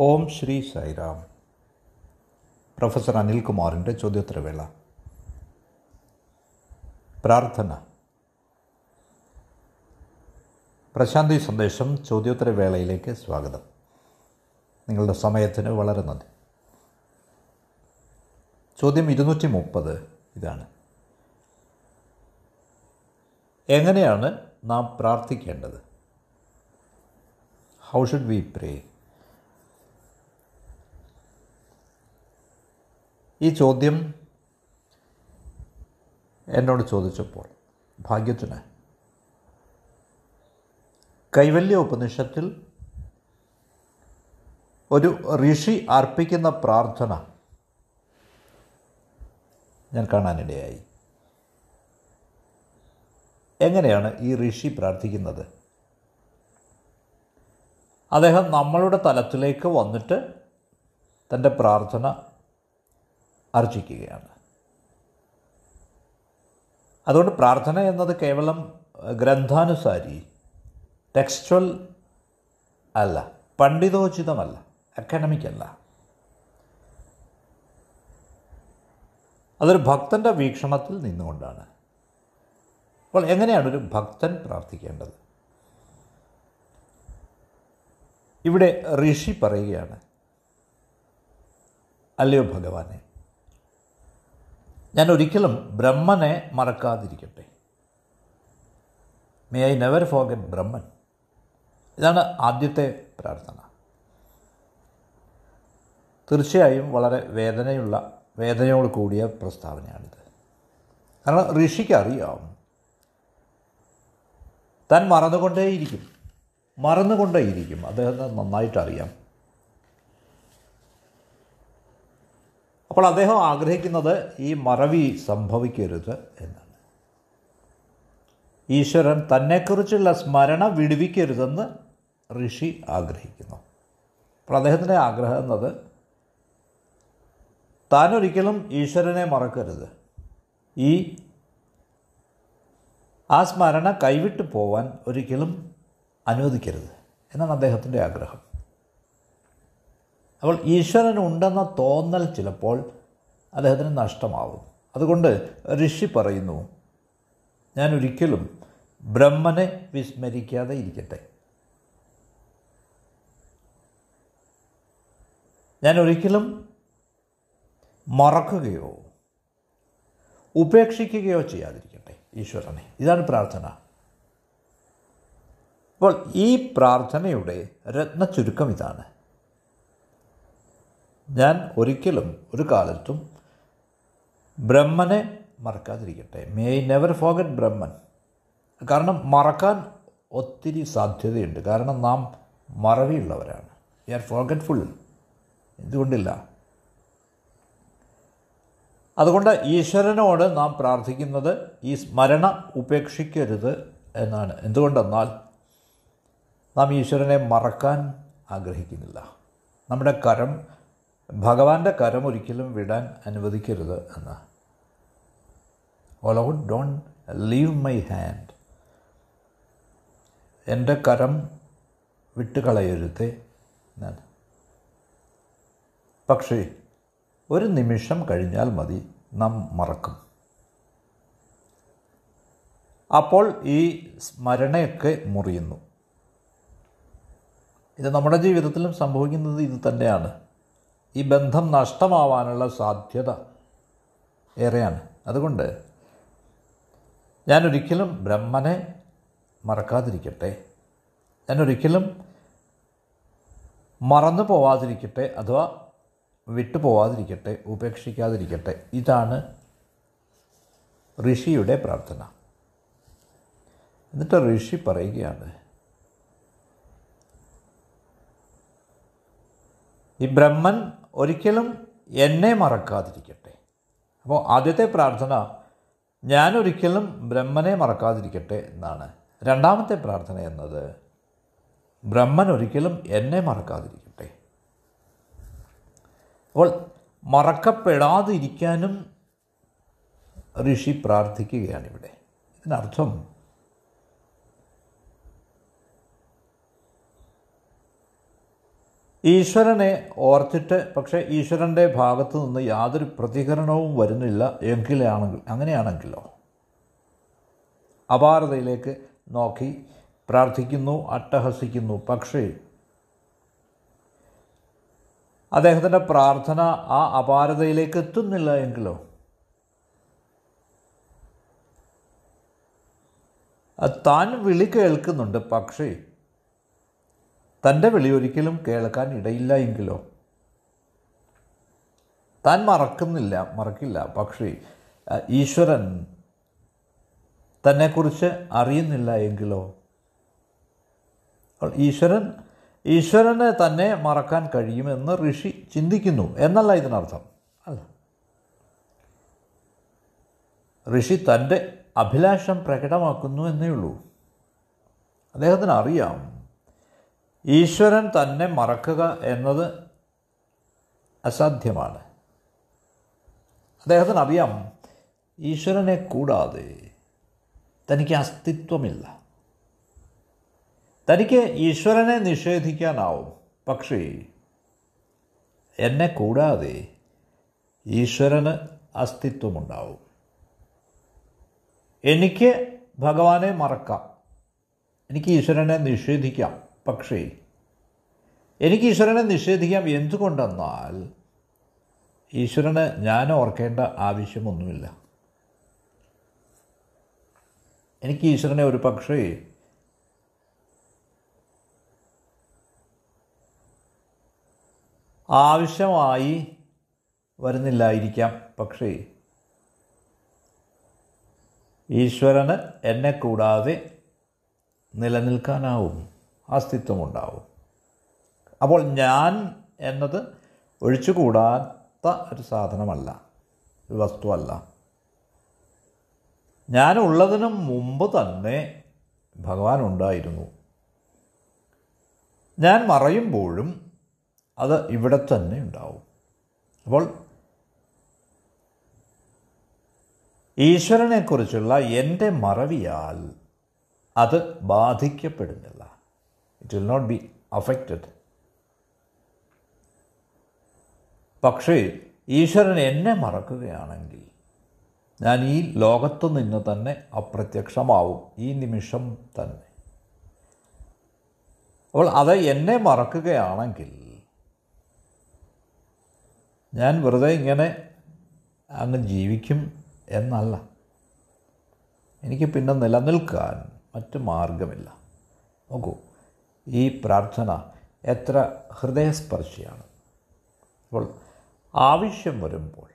ഓം Sri Sairam. Professor അനിൽകുമാറിന്റെ ചോദ്യോത്തരവേള. പ്രാർത്ഥന. പ്രശാന്തി സന്ദേശം ചോദ്യോത്തരവേളയിലേക്ക് സ്വാഗതം. നിങ്ങളുടെ സമയത്തിന് വളരെ നന്ദി. ചോദ്യം ഇരുന്നൂറ്റി മുപ്പത് ഇതാണ്. എങ്ങനെയാണ് നാം പ്രാർത്ഥിക്കേണ്ടത്? ഹൗ ഷുഡ് വി പ്രേ ഈ ചോദ്യം എന്നോട് ചോദിച്ചപ്പോൾ ഭാഗ്യത്തിന് കൈവല്യ ഉപനിഷത്തിൽ ഒരു ഋഷി അർപ്പിക്കുന്ന പ്രാർത്ഥന ഞാൻ കാണാനിടയായി. എങ്ങനെയാണ് ഈ ഋഷി പ്രാർത്ഥിക്കുന്നത്? അദ്ദേഹം നമ്മളുടെ തലത്തിലേക്ക് വന്നിട്ട് തന്റെ പ്രാർത്ഥന അർജിക്കുകയാണ് അതുകൊണ്ട് പ്രാർത്ഥന എന്നത് കേവലം ഗ്രന്ഥാനുസാരി ടെക്സ്റ്റൽ അല്ല പണ്ഡിതോചിതമല്ല അക്കാഡമിക് അല്ല അതൊരു ഭക്തന്റെ വീക്ഷണത്തിൽ നിന്നുകൊണ്ടാണ്. അപ്പോൾ എങ്ങനെയാണ് ഒരു ഭക്തൻ പ്രാർത്ഥിക്കേണ്ടത്? ഇവിടെ ഋഷി പറയുകയാണ് അല്ലയോ ഭഗവാനെ ഞാൻ ഒരിക്കലും ബ്രഹ്മനെ മറക്കാതിരിക്കട്ടെ. May I never forget Brahman ഇതാണ് ആദ്യത്തെ പ്രാർത്ഥന. തീർച്ചയായും വളരെ വേദനയുള്ള വേദനയോട് കൂടിയ പ്രസ്താവനയാണിത്. കാരണം ഋഷിക്ക് അറിയാം താൻ മറന്നുകൊണ്ടേയിരിക്കും മറന്നുകൊണ്ടേയിരിക്കും. അദ്ദേഹത്തിന് നന്നായിട്ട് അപ്പോൾ അദ്ദേഹം ആഗ്രഹിക്കുന്നത് ഈ മറവി സംഭവിക്കരുത് എന്നാണ്. ഈശ്വരൻ തന്നെക്കുറിച്ചുള്ള സ്മരണ വിടുവിക്കരുതെന്ന് ഋഷി ആഗ്രഹിക്കുന്നു. അപ്പോൾ അദ്ദേഹത്തിന്റെ ആഗ്രഹം എന്നത് താനൊരിക്കലും ഈശ്വരനെ മറക്കരുത്. ഈ ആ സ്മരണ കൈവിട്ടു പോവാൻ ഒരിക്കലും അനുവദിക്കരുത് എന്നാണ് അദ്ദേഹത്തിന്റെ ആഗ്രഹം. അപ്പോൾ ഈശ്വരൻ ഉണ്ടെന്ന തോന്നൽ ചിലപ്പോൾ അദ്ദേഹത്തിന് നഷ്ടമാവും അതുകൊണ്ട് ഋഷി പറയുന്നു ഞാൻ ഒരിക്കലും ബ്രഹ്മനെ വിസ്മരിക്കാതെ ഇരിക്കട്ടെ. ഞാൻ ഒരിക്കലും മറക്കുകയോ ഉപേക്ഷിക്കുകയോ ചെയ്യാതിരിക്കട്ടെ ഈശ്വരനെ. ഇതാണ് പ്രാർത്ഥന. അപ്പോൾ ഈ പ്രാർത്ഥനയുടെ രത്ന ചുരുക്കം ഇതാണ്. ഞാൻ ഒരിക്കലും ഒരു കാലത്തും ബ്രഹ്മനെ മറക്കാതിരിക്കട്ടെ. May I never forget Brahman കാരണം മറക്കാൻ ഒത്തിരി സാധ്യതയുണ്ട്. കാരണം നാം മറവിയുള്ളവരാണ്. We R ഫോഗറ്റ്ഫുൾ എന്തുകൊണ്ടില്ല? അതുകൊണ്ട് ഈശ്വരനോട് നാം പ്രാർത്ഥിക്കുന്നത് ഈ സ്മരണ ഉപേക്ഷിക്കരുത് എന്നാണ്. എന്തുകൊണ്ടെന്നാൽ നാം ഈശ്വരനെ മറക്കാൻ ആഗ്രഹിക്കുന്നില്ല. നമ്മുടെ കരം ഭഗവാന്റെ കരം ഒരിക്കലും വിടാൻ അനുവദിക്കരുത് എന്ന്. O Lord don't leave my hand എന്റെ കരം വിട്ടുകളയരുതേ എന്നാണ്. പക്ഷേ ഒരു നിമിഷം കഴിഞ്ഞാൽ മതി നാം മറക്കും. അപ്പോൾ ഈ സ്മരണയൊക്കെ മുറിയുന്നു. ഇത് നമ്മുടെ ജീവിതത്തിലും സംഭവിക്കുന്നത് ഇത് തന്നെയാണ്. ഈ ബന്ധം നഷ്ടമാവാനുള്ള സാധ്യത ഏറെയാണ്. അതുകൊണ്ട് ഞാനൊരിക്കലും ബ്രഹ്മനെ മറക്കാതിരിക്കട്ടെ. ഞാനൊരിക്കലും മറന്നു പോവാതിരിക്കട്ടെ അഥവാ വിട്ടുപോവാതിരിക്കട്ടെ ഉപേക്ഷിക്കാതിരിക്കട്ടെ. ഇതാണ് ഋഷിയുടെ പ്രാർത്ഥന. എന്നിട്ട് ഋഷി പറയുകയാണ് ഈ ബ്രഹ്മൻ ഒരിക്കലും എന്നെ മറക്കാതിരിക്കട്ടെ. അപ്പോൾ ആദ്യത്തെ പ്രാർത്ഥന ഞാൻ ഒരിക്കലും ബ്രഹ്മനെ മറക്കാതിരിക്കട്ടെ എന്നാണ്. രണ്ടാമത്തെ പ്രാർത്ഥന എന്നത് ബ്രഹ്മൻ ഒരിക്കലും എന്നെ മറക്കാതിരിക്കട്ടെ. അപ്പോൾ മറക്കപ്പെടാതിരിക്കാനും ഋഷി പ്രാർത്ഥിക്കുകയാണിവിടെ. ഇതിനർത്ഥം ഈശ്വരനെ ഓർത്തിട്ട് പക്ഷേ ഈശ്വരന്റെ ഭാഗത്തു നിന്ന് യാതൊരു പ്രതികരണവും വരുന്നില്ല എങ്കിലാണെങ്കിൽ അങ്ങനെയാണെങ്കിലോ? അപാരതയിലേക്ക് നോക്കി പ്രാർത്ഥിക്കുന്നു അട്ടഹസിക്കുന്നു. പക്ഷേ അദ്ദേഹത്തിന്റെ പ്രാർത്ഥന ആ അപാരതയിലേക്ക് എത്തുന്നില്ല എങ്കിലോ? താൻ വിളി കേൾക്കുന്നുണ്ട്. പക്ഷേ തന്റെ വിളി ഒരിക്കലും കേൾക്കാൻ ഇടയില്ല എങ്കിലോ. താൻ മറക്കുന്നില്ല മറക്കില്ല. പക്ഷേ ഈശ്വരൻ തന്നെക്കുറിച്ച് അറിയുന്നില്ല എങ്കിലോ. ഈശ്വരൻ ഈശ്വരന് തന്നെ മറക്കാൻ കഴിയുമെന്ന് ഋഷി ചിന്തിക്കുന്നു എന്നല്ല ഇതിനർത്ഥം. അല്ല. ഋഷി തന്റെ അഭിലാഷം പ്രകടമാക്കുന്നു എന്നേ ഉള്ളൂ. അദ്ദേഹത്തിന് അറിയാം ഈശ്വരൻ തന്നെ മറക്കുക എന്നത് അസാധ്യമാണ്. അദ്ദേഹത്തിന് അറിയാം ഈശ്വരനെ കൂടാതെ തനിക്ക് അസ്തിത്വമില്ല. തനിക്ക് ഈശ്വരനെ നിഷേധിക്കാനാവും പക്ഷേ എന്നെ കൂടാതെ ഈശ്വരന് അസ്തിത്വമുണ്ടാവും. എനിക്ക് ഭഗവാനെ മറക്കാം. എനിക്ക് ഈശ്വരനെ നിഷേധിക്കാം. പക്ഷേ എനിക്ക് ഈശ്വരനെ നിഷേധിക്കാം എന്തുകൊണ്ടെന്നാൽ ഈശ്വരന് ഞാൻ ഓർക്കേണ്ട ആവശ്യമൊന്നുമില്ല. എനിക്ക് ഈശ്വരനെ ഒരു പക്ഷേ ആവശ്യമായി വരുന്നില്ലായിരിക്കാം. പക്ഷേ ഈശ്വരന് എന്നെ കൂടാതെ നിലനിൽക്കാനാവും. അസ്തിത്വമുണ്ടാവും. അപ്പോൾ ഞാൻ എന്നത് ഒഴിച്ചുകൂടാത്ത ഒരു സാധനമല്ല ഒരു വസ്തുവല്ല. ഉള്ളതിനു മുമ്പ് തന്നെ ഭഗവാൻ ഉണ്ടായിരുന്നു. ഞാൻ മറയുമ്പോഴും അത് ഇവിടെ തന്നെ ഉണ്ടാവും. അപ്പോൾ ഈശ്വരനെക്കുറിച്ചുള്ള എന്റെ മറവിയാൽ അത് ബാധിക്കപ്പെടുന്നില്ല. It will not be affected പക്ഷേ ഈശ്വരൻ എന്നെ മറക്കുകയാണെങ്കിൽ ഞാൻ ഈ ലോകത്ത് നിന്ന് തന്നെ അപ്രത്യക്ഷമാവും. ഈ നിമിഷം തന്നെ. അപ്പോൾ അത് എന്നെ മറക്കുകയാണെങ്കിൽ ഞാൻ വെറുതെ ഇങ്ങനെ അങ്ങ് ജീവിക്കും എന്നല്ല. എനിക്ക് പിന്നെ നിലനിൽക്കാൻ മറ്റു മാർഗമില്ല. നോക്കൂ ഈ പ്രാർത്ഥന എത്ര ഹൃദയസ്പർശിയാണ്. അപ്പോൾ ആവശ്യം വരുമ്പോൾ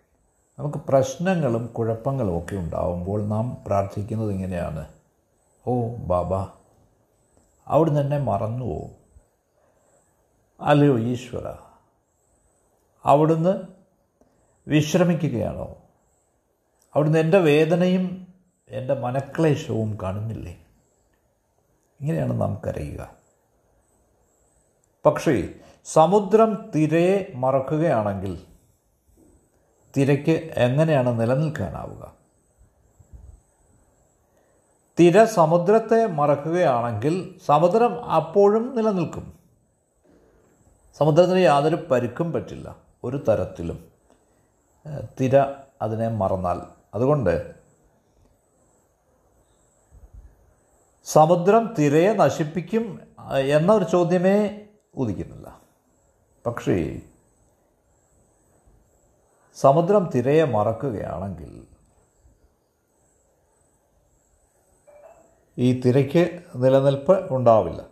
നമുക്ക് പ്രശ്നങ്ങളും കുഴപ്പങ്ങളും ഒക്കെ ഉണ്ടാവുമ്പോൾ നാം പ്രാർത്ഥിക്കുന്നത് ഇങ്ങനെയാണ് ഓ ബാബ അവിടെ തന്നെ മറന്നു പോവും. അല്ലയോ ഈശ്വര അവിടുന്ന് വിശ്രമിക്കുകയാണോ? അവിടുന്ന് എന്റെ വേദനയും എന്റെ മനക്ലേശവും കാണുന്നില്ലേ? ഇങ്ങനെയാണ് നാം കരയുക. പക്ഷേ സമുദ്രം തിരയെ മറക്കുകയാണെങ്കിൽ തിരയ്ക്ക് എങ്ങനെയാണ് നിലനിൽക്കാനാവുക? തിര സമുദ്രത്തെ മറക്കുകയാണെങ്കിൽ സമുദ്രം അപ്പോഴും നിലനിൽക്കും. സമുദ്രത്തിന് യാതൊരു പരുക്കും പറ്റില്ല ഒരു തരത്തിലും. തിര അതിനെ മറന്നാൽ. അതുകൊണ്ട് സമുദ്രം തിരയെ നശിപ്പിക്കും എന്നൊരു ചോദ്യമേ ഉദിക്കുന്നില്ല പക്ഷേ സമുദ്രം തിരയെ മറക്കുകയാണെങ്കിൽ ഈ തിരയ്ക്ക് നിലനിൽപ്പ് ഉണ്ടാവില്ല.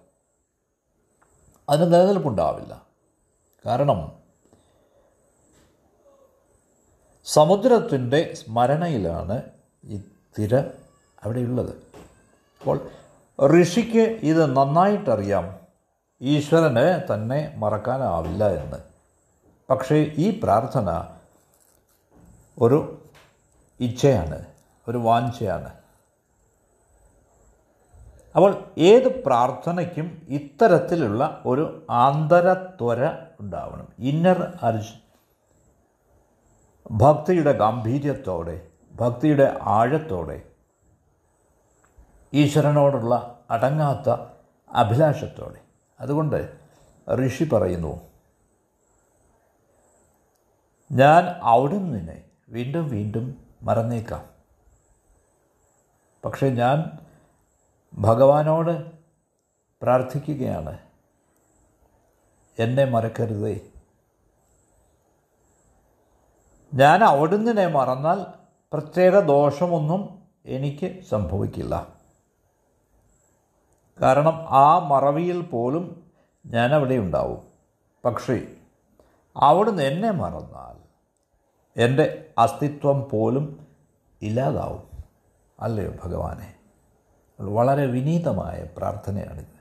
അതിന് നിലനിൽപ്പുണ്ടാവില്ല. കാരണം സമുദ്രത്തിന്റെ സ്മരണയിലാണ് ഈ തിര അവിടെയുള്ളത്. അപ്പോൾ ഋഷിക്ക് ഇത് നന്നായിട്ടറിയാം. ഈശ്വരന് തന്നെ മറക്കാനാവില്ല എന്ന്. പക്ഷേ ഈ പ്രാർത്ഥന ഒരു ഇച്ഛയാണ് ഒരു വാഞ്ചയാണ്. അപ്പോൾ ഏത് പ്രാർത്ഥനയ്ക്കും ഇത്തരത്തിലുള്ള ഒരു ആന്തരത്വര ഉണ്ടാവണം. ഇന്നർ അർജ് ഭക്തിയുടെ ഗാംഭീര്യത്തോടെ ഭക്തിയുടെ ആഴത്തോടെ ഈശ്വരനോടുള്ള അടങ്ങാത്ത അഭിലാഷത്തോടെ. അതുകൊണ്ട് ഋഷി പറയുന്നു ഞാൻ അവിടെ നിന്നെ വീണ്ടും വീണ്ടും മറന്നേക്കാം. പക്ഷേ ഞാൻ ഭഗവാനോട് പ്രാർത്ഥിക്കുകയാണ്. എന്നെ മറക്കരുതേ. ഞാൻ അവിടുന്ന് മറന്നാൽ പ്രത്യേക ദോഷമൊന്നും എനിക്ക് സംഭവിക്കില്ല. കാരണം ആ മറവിയിൽ പോലും ഞാൻ അവിടെ ഉണ്ടാവും. പക്ഷേ അവിടുന്ന് എന്നെ മറന്നാൽ എന്റെ അസ്തിത്വം പോലും ഇല്ലാതാവും. അല്ലയോ ഭഗവാനെ? വളരെ വിനീതമായ പ്രാർത്ഥനയാണിത്.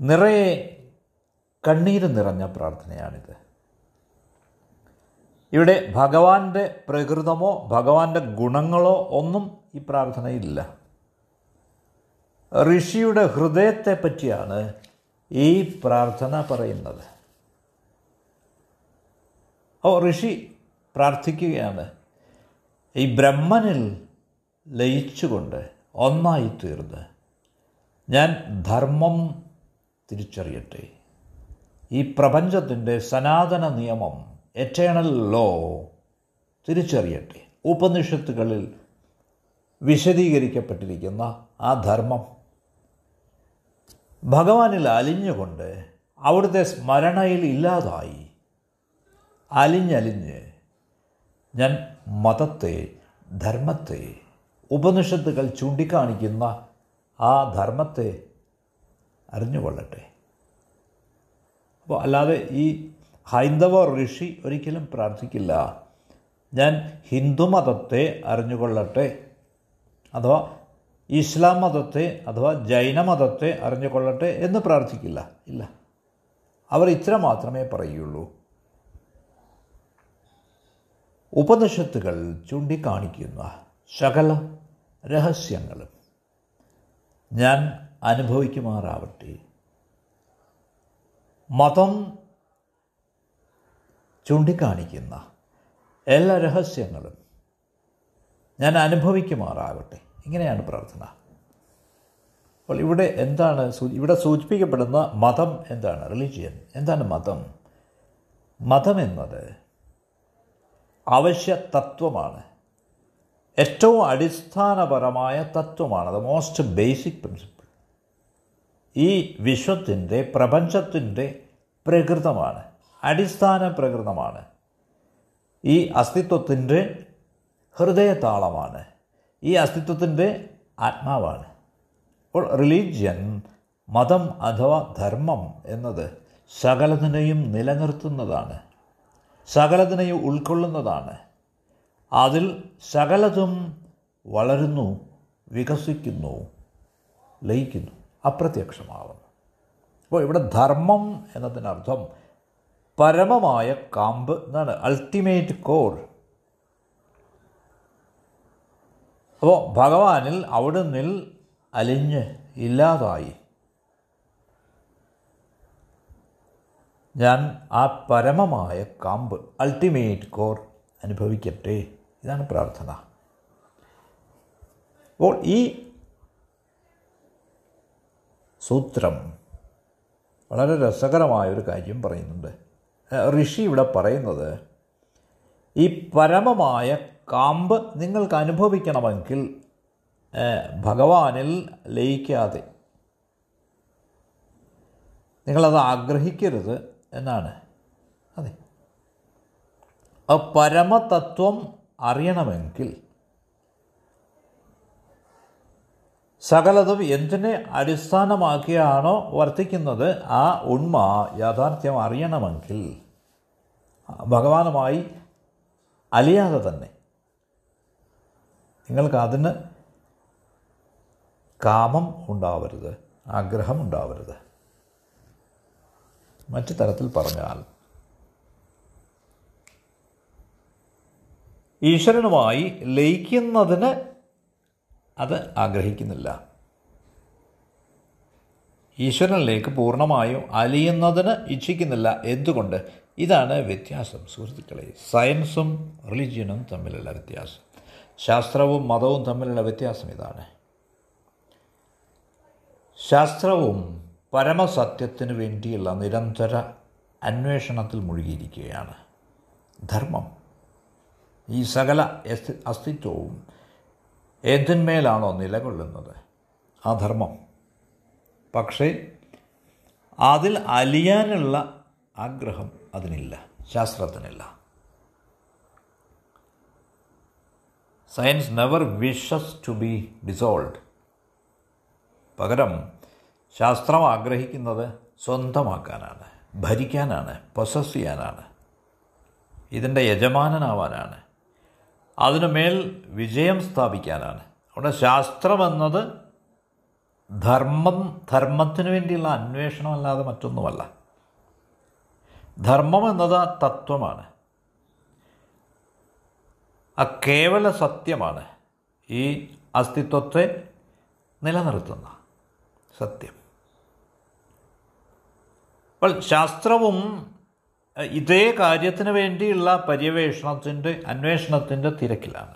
നിറയെ കണ്ണീര് നിറഞ്ഞ പ്രാർത്ഥനയാണിത്. ഇവിടെ ഭഗവാന്റെ പ്രകൃതമോ ഭഗവാന്റെ ഗുണങ്ങളോ ഒന്നും ഈ പ്രാർത്ഥനയിലില്ല ഋഷിയുടെ ഹൃദയത്തെ പറ്റിയാണ് ഈ പ്രാർത്ഥന പറയുന്നത്. ഓ ഋഷി പ്രാർത്ഥിക്കുകയാണ്. ഈ ബ്രഹ്മനിൽ ലയിച്ചുകൊണ്ട് ഒന്നായി തീർന്ന് ഞാൻ ധർമ്മം തിരിച്ചറിയട്ടെ. ഈ പ്രപഞ്ചത്തിന്റെ സനാതന നിയമം എറ്റേണൽ ലോ തിരിച്ചറിയട്ടെ. ഉപനിഷത്തുകളിൽ വിശദീകരിക്കപ്പെട്ടിരിക്കുന്ന ആ ധർമ്മം. ഭഗവാനിൽ അലിഞ്ഞുകൊണ്ട് അവിടുത്തെ സ്മരണയിൽ ഇല്ലാതായി. അലിഞ്ഞലിഞ്ഞ് ഞാൻ മതത്തെ ധർമ്മത്തെ ഉപനിഷത്തുകൾ ചൂണ്ടിക്കാണിക്കുന്ന ആ ധർമ്മത്തെ അറിഞ്ഞുകൊള്ളട്ടെ. അപ്പോൾ അല്ലാതെ ഈ ഹൈന്ദവ ഋഷി ഒരിക്കലും പ്രാർത്ഥിക്കില്ല. ഞാൻ ഹിന്ദുമതത്തെ അറിഞ്ഞുകൊള്ളട്ടെ. അഥവാ ഇസ്ലാം മതത്തെ അഥവാ ജൈനമതത്തെ അറിഞ്ഞുകൊള്ളട്ടെ എന്ന് പ്രാർത്ഥിക്കില്ല. ഇല്ല. അവർ ഇത്ര മാത്രമേ പറയുള്ളൂ. ഉപനിഷത്തുകൾ ചൂണ്ടിക്കാണിക്കുന്ന സകല രഹസ്യങ്ങളും ഞാൻ അനുഭവിക്കുമാറാവട്ടെ. മതം ചൂണ്ടിക്കാണിക്കുന്ന എല്ലാ രഹസ്യങ്ങളും ഞാൻ അനുഭവിക്കുമാറാകട്ടെ. ഇങ്ങനെയാണ് പ്രാർത്ഥന. അപ്പോൾ ഇവിടെ എന്താണ് ഇവിടെ സൂചിപ്പിക്കപ്പെടുന്ന മതം എന്താണ്? റിലീജിയൻ എന്താണ് മതം? മതം എന്നത് അവശ്യ തത്വമാണ്. ഏറ്റവും അടിസ്ഥാനപരമായ തത്വമാണ്. അത് മോസ്റ്റ് ബേസിക് പ്രിൻസിപ്പിൾ ഈ വിശ്വത്തിന്റെ പ്രപഞ്ചത്തിന്റെ പ്രകൃതമാണ്. അടിസ്ഥാന പ്രകൃതമാണ്. ഈ അസ്തിത്വത്തിന്റെ ഹൃദയതാളമാണ്. ഈ അസ്തിത്വത്തിന്റെ ആത്മാവാണ്. അപ്പോൾ റിലീജിയൻ മതം അഥവാ ധർമ്മം എന്നത് സകലതിനെയും നിലനിർത്തുന്നതാണ്. സകലതിനെയും ഉൾക്കൊള്ളുന്നതാണ്. അതിൽ സകലതും വളരുന്നു വികസിക്കുന്നു ലയിക്കുന്നു അപ്രത്യക്ഷമാവുന്നു. അപ്പോൾ ഇവിടെ ധർമ്മം എന്നതിനർത്ഥം പരമമായ കാമ്പ് എന്നാണ് അൾട്ടിമേറ്റ് കോർ അപ്പോൾ ഭഗവാനിൽ അവിടുന്നിൽ അലിഞ്ഞ് ഇല്ലാതായി. ഞാൻ ആ പരമമായ കാമ്പ് അൾട്ടിമേറ്റ് കോർ അനുഭവിക്കട്ടെ? ഇതാണ് പ്രാർത്ഥന. അപ്പോൾ ഈ സൂത്രം വളരെ രസകരമായ ഒരു കാര്യം പറയുന്നുണ്ട്. ഋഷി ഇവിടെ പറയുന്നത് ഈ പരമമായ കാമ്പ് നിങ്ങൾക്ക് അനുഭവിക്കണമെങ്കിൽ ഭഗവാനിൽ ലയിക്കാതെ. നിങ്ങളത് ആഗ്രഹിക്കരുത് എന്നാണ്. അതെ. ആ പരമതത്വം അറിയണമെങ്കിൽ സകലതും എന്തിനെ അടിസ്ഥാനമാക്കിയാണോ വർത്തിക്കുന്നത് ആ ഉണ്മ യാഥാർത്ഥ്യം അറിയണമെങ്കിൽ ഭഗവാനുമായി അലിയാതെ തന്നെ നിങ്ങൾക്ക് അതിന് കാമം ഉണ്ടാവരുത് ആഗ്രഹം ഉണ്ടാവരുത്. മറ്റു തരത്തിൽ പറഞ്ഞാൽ ഈശ്വരനുമായി ലയിക്കുന്നതിന് അത് ആഗ്രഹിക്കുന്നില്ല. ഈശ്വരനിലേക്ക് പൂർണമായും അലിയുന്നതിന് ഇച്ഛിക്കുന്നില്ല. എന്തുകൊണ്ട്? ഇതാണ് വ്യത്യാസം സുഹൃത്തുക്കളെ. സയൻസും റിലിജിയനും തമ്മിലുള്ള വ്യത്യാസം. ശാസ്ത്രവും മതവും തമ്മിലുള്ള വ്യത്യാസം ഇതാണ്. ശാസ്ത്രവും പരമസത്യത്തിന് വേണ്ടിയുള്ള നിരന്തര അന്വേഷണത്തിൽ മുഴുകിയിരിക്കുകയാണ്. ധർമ്മം. ഈ സകല അസ്തിത്വവും എന്തിന്മേലാണോ നിലകൊള്ളുന്നത്? ആ ധർമ്മം. പക്ഷേ അതിൽ അലിയാനുള്ള ആഗ്രഹം അതിനില്ല ശാസ്ത്രത്തിനില്ല. Science never wishes to be dissolve പകരം ശാസ്ത്രം ആഗ്രഹിക്കുന്നത് സ്വന്തമാക്കാനാണ് ഭരിക്കാനാണ് പൊസസ് ചെയ്യാനാണ്. ഇതിന്റെ യജമാനനാവാനാണ്. അതിനുമേൽ വിജയം സ്ഥാപിക്കാനാണ്. അവിടെ ശാസ്ത്രമെന്നത് ധർമ്മം ധർമ്മത്തിന് വേണ്ടിയുള്ള അന്വേഷണമല്ലാതെ മറ്റൊന്നുമല്ല. ധർമ്മം എന്നത് തത്വമാണ്. ആ കേവല സത്യമാണ് ഈ അസ്തിത്വത്തെ നിലനിർത്തുന്ന സത്യം. അപ്പോൾ ശാസ്ത്രവും ഇതേ കാര്യത്തിന് വേണ്ടിയുള്ള പര്യവേഷണത്തിന്റെ അന്വേഷണത്തിന്റെ തിരക്കിലാണ്.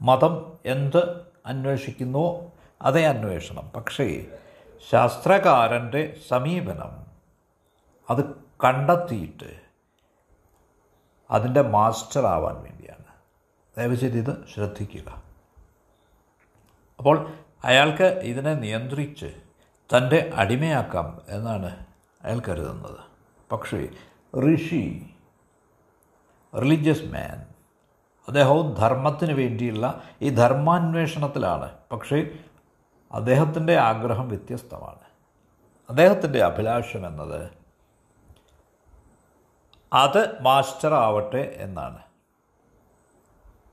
മതം എന്ത് അന്വേഷിക്കുന്നുവോ അതേ അന്വേഷണം. പക്ഷേ ശാസ്ത്രകാരന്റെ സമീപനം അത് കണ്ടെത്തിയിട്ട് അതിന്റെ മാസ്റ്ററാവാൻ വേണ്ടിയാണ്. ദയവുചെയ്ത് ഇത് ശ്രദ്ധിക്കുക. അപ്പോൾ അയാൾക്ക് ഇതിനെ നിയന്ത്രിച്ച് തന്റെ അടിമയാക്കാം എന്നാണ് അയാൾ കരുതുന്നത്. പക്ഷേ ഋഷി റിലീജിയസ് മാൻ അദ്ദേഹവും ധർമ്മത്തിന് വേണ്ടിയുള്ള ഈ ധർമാന്വേഷണത്തിലാണ്. പക്ഷേ അദ്ദേഹത്തിന്റെ ആഗ്രഹം വ്യത്യസ്തമാണ്. അദ്ദേഹത്തിന്റെ അഭിലാഷം എന്നത് അത് മാസ്റ്റർ ആവട്ടെ എന്നാണ്.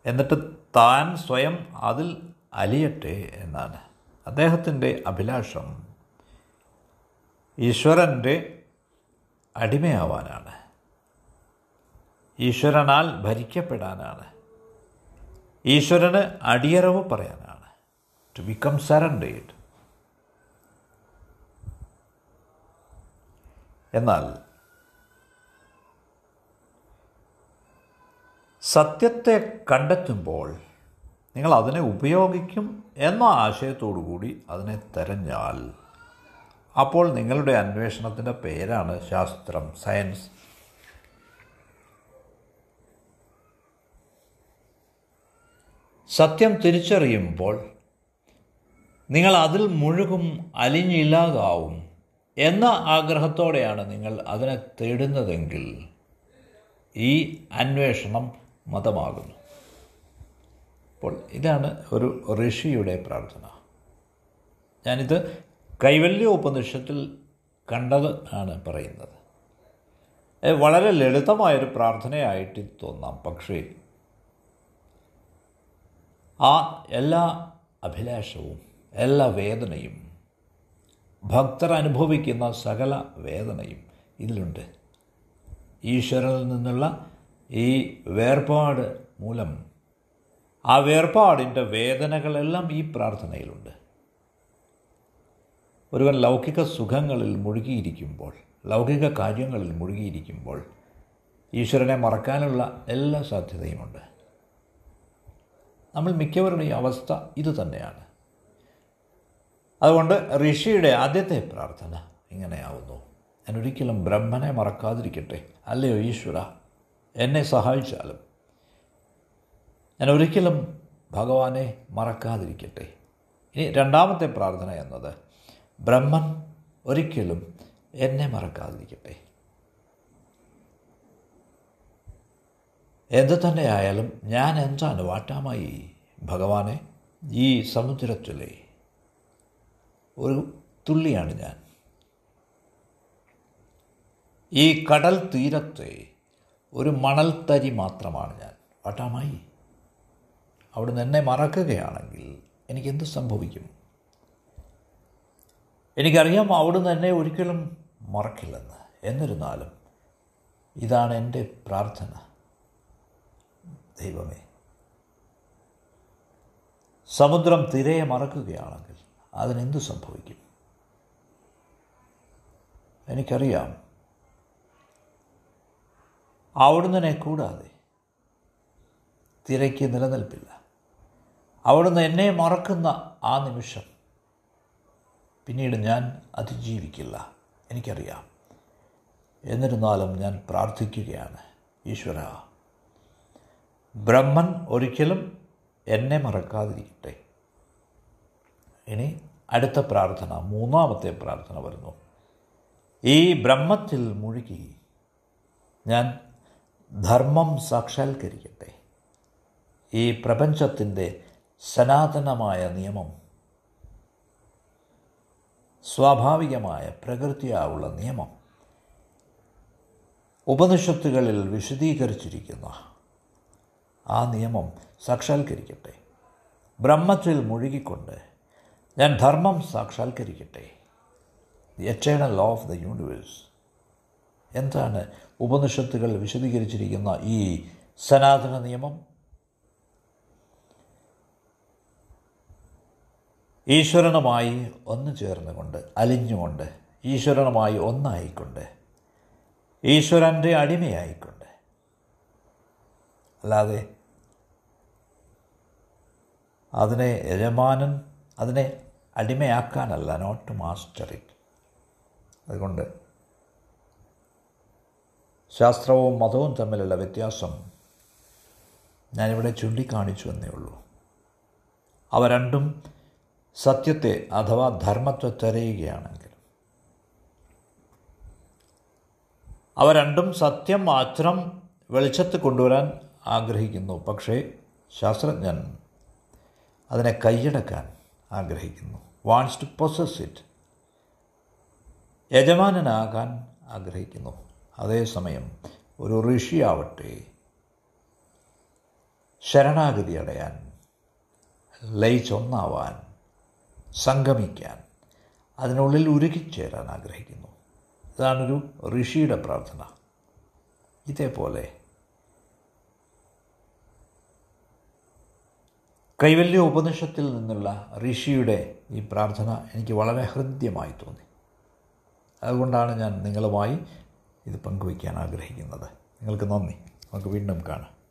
എന്നിട്ട് താൻ സ്വയം അതിൽ അലിയട്ടെ എന്നാണ്. അദ്ദേഹത്തിന്റെ അഭിലാഷം ഈശ്വരന്റെ അടിമയാവാനാണ്. ഈശ്വരനാൽ ഭരിക്കപ്പെടാനാണ്. ഈശ്വരന് അടിയറവ് പറയാനാണ്. ടു ബിക്കം സറണ്ടേഡ് എന്നാൽ സത്യത്തെ കണ്ടെത്തുമ്പോൾ നിങ്ങൾ അതിനെ ഉപയോഗിക്കും എന്ന ആശയത്തോടു കൂടി അതിനെ തെരഞ്ഞാൽ. അപ്പോൾ നിങ്ങളുടെ അന്വേഷണത്തിന്റെ പേരാണ് ശാസ്ത്രം സയൻസ്. സത്യം തിരിച്ചറിയുമ്പോൾ നിങ്ങൾ അതിൽ മുഴുകും അലിഞ്ഞില്ലാതാവും എന്ന ആഗ്രഹത്തോടെയാണ് നിങ്ങൾ അതിനെ തേടുന്നതെങ്കിൽ ഈ അന്വേഷണം മതമാകുന്നു. അപ്പോൾ ഇതാണ് ഒരു ഋഷിയുടെ പ്രാർത്ഥന. ഞാനിത് കൈവല്യ ഉപനിഷത്തിൽ കണ്ടത് ആണ് പറയുന്നത്. വളരെ ലളിതമായൊരു പ്രാർത്ഥനയായിട്ട് തോന്നാം. പക്ഷേ ആ എല്ലാ അഭിലാഷവും എല്ലാ വേദനയും ഭക്തർ അനുഭവിക്കുന്ന സകല വേദനയും ഇതിലുണ്ട്. ഈശ്വരനിൽ നിന്നുള്ള ഈ വേർപാട് മൂലം ആ വേർപാടിന്റെ വേദനകളെല്ലാം ഈ പ്രാർത്ഥനയിലുണ്ട്. ഒരുവൻ ലൗകിക സുഖങ്ങളിൽ മുഴുകിയിരിക്കുമ്പോൾ ലൗകിക കാര്യങ്ങളിൽ മുഴുകിയിരിക്കുമ്പോൾ ഈശ്വരനെ മറക്കാനുള്ള എല്ലാ സാധ്യതയുമുണ്ട്. നമ്മൾ മിക്കവരുടെയും അവസ്ഥ ഇതുതന്നെയാണ് അതുകൊണ്ട് ഋഷിയുടെ ആദ്യത്തെ പ്രാർത്ഥന ഇങ്ങനെയാവുന്നു. ഞാനൊരിക്കലും ബ്രഹ്മനെ മറക്കാതിരിക്കട്ടെ. അല്ലയോ ഈശ്വര? എന്നെ സഹായിച്ചാലും ഞാൻ ഒരിക്കലും ഭഗവാനെ മറക്കാതിരിക്കട്ടെ. ഇനി രണ്ടാമത്തെ പ്രാർത്ഥന എന്നത് ബ്രഹ്മൻ ഒരിക്കലും എന്നെ മറക്കാതിരിക്കട്ടെ. എന്ത് തന്നെയായാലും ഞാൻ എന്താണ് വാട്ടാമായി ഭഗവാനെ? ഈ സമുദ്രത്തിലെ ഒരു തുള്ളിയാണ് ഞാൻ. ഈ കടൽ തീരത്തെ ഒരു മണൽത്തരി മാത്രമാണ് ഞാൻ. വാട്ടാമായി. അവിടുന്ന് എന്നെ മറക്കുകയാണെങ്കിൽ എനിക്കെന്ത് സംഭവിക്കും? എനിക്കറിയാം അവിടുന്ന് എന്നെ ഒരിക്കലും മറക്കില്ലെന്ന്. എന്നിരുന്നാലും ഇതാണ് എന്റെ പ്രാർത്ഥന. ദൈവമേ. സമുദ്രം തിരയെ മറക്കുകയാണെങ്കിൽ അതിനെന്ത് സംഭവിക്കും? എനിക്കറിയാം അവിടുന്ന് കൂടാതെ തിരക്ക് നിലനിൽപ്പില്ല. അവിടുന്ന് എന്നെ മറക്കുന്ന ആ നിമിഷം പിന്നീട് ഞാൻ അതിജീവിക്കില്ല. എനിക്കറിയാം. എന്നിരുന്നാലും ഞാൻ പ്രാർത്ഥിക്കുകയാണ്. ഈശ്വര ബ്രഹ്മൻ ഒരിക്കലും എന്നെ മറക്കാതിരിക്കട്ടെ. ഇനി അടുത്ത പ്രാർത്ഥന മൂന്നാമത്തെ പ്രാർത്ഥന വരുന്നു. ഈ ബ്രഹ്മത്തിൽ മുഴുകി ഞാൻ ധർമ്മം സാക്ഷാത്കരിക്കട്ടെ. ഈ പ്രപഞ്ചത്തിന്റെ സനാതനമായ നിയമം സ്വാഭാവികമായ പ്രകൃതിയാവുള്ള നിയമം ഉപനിഷത്തുകളിൽ വിശദീകരിച്ചിരിക്കുന്ന ആ നിയമം സാക്ഷാത്കരിക്കട്ടെ. ബ്രഹ്മത്തിൽ മുഴുകിക്കൊണ്ട് ഞാൻ ധർമ്മം സാക്ഷാത്കരിക്കട്ടെ. The eternal law of the universe എന്താണ് ഉപനിഷത്തുകൾ വിശദീകരിച്ചിരിക്കുന്ന ഈ സനാതന നിയമം? ഈശ്വരനുമായി ഒന്ന് ചേർന്നുകൊണ്ട് അലിഞ്ഞുകൊണ്ട് ഈശ്വരനുമായി ഒന്നായിക്കൊണ്ട് ഈശ്വരന്റെ അടിമയായിക്കൊണ്ട്. അല്ലാതെ അതിനെ യജമാനൻ അതിനെ അടിമയാക്കാനല്ല നോട്ട് മാസ്റ്റർ ഇറ്റ് അതുകൊണ്ട് ശാസ്ത്രവും മതവും തമ്മിലുള്ള വ്യത്യാസം ഞാനിവിടെ ചൂണ്ടിക്കാണിച്ചു എന്നേ ഉള്ളൂ. അവ രണ്ടും സത്യത്തെ അഥവാ ധർമ്മത്തെ തിരയുകയാണെങ്കിൽ. അവ രണ്ടും സത്യം മാത്രം വെളിച്ചത്ത് കൊണ്ടുവരാൻ ആഗ്രഹിക്കുന്നു. പക്ഷേ ശാസ്ത്രജ്ഞൻ അതിനെ കൈയടക്കാൻ ആഗ്രഹിക്കുന്നു. വാണ്ട്സ് ടു പൊസസ് ഇറ്റ് യജമാനനാകാൻ ആഗ്രഹിക്കുന്നു. അതേസമയം ഒരു ഋഷിയാവട്ടെ ശരണാഗതി അടയാൻ ലയിച്ചൊന്നാവാൻ സംഗമിക്കാൻ അതിനുള്ളിൽ ഉരുകിച്ചേരാൻ ആഗ്രഹിക്കുന്നു. ഇതാണൊരു ഋഷിയുടെ പ്രാർത്ഥന. ഇതേപോലെ കൈവല്യ ഉപനിഷത്തിൽ നിന്നുള്ള ഋഷിയുടെ ഈ പ്രാർത്ഥന എനിക്ക് വളരെ ഹൃദ്യമായി തോന്നി. അതുകൊണ്ടാണ് ഞാൻ നിങ്ങളുമായി ഇത് പങ്കുവയ്ക്കാൻ ആഗ്രഹിക്കുന്നത്. നിങ്ങൾക്ക് നന്ദി. നമുക്ക് വീണ്ടും കാണാം.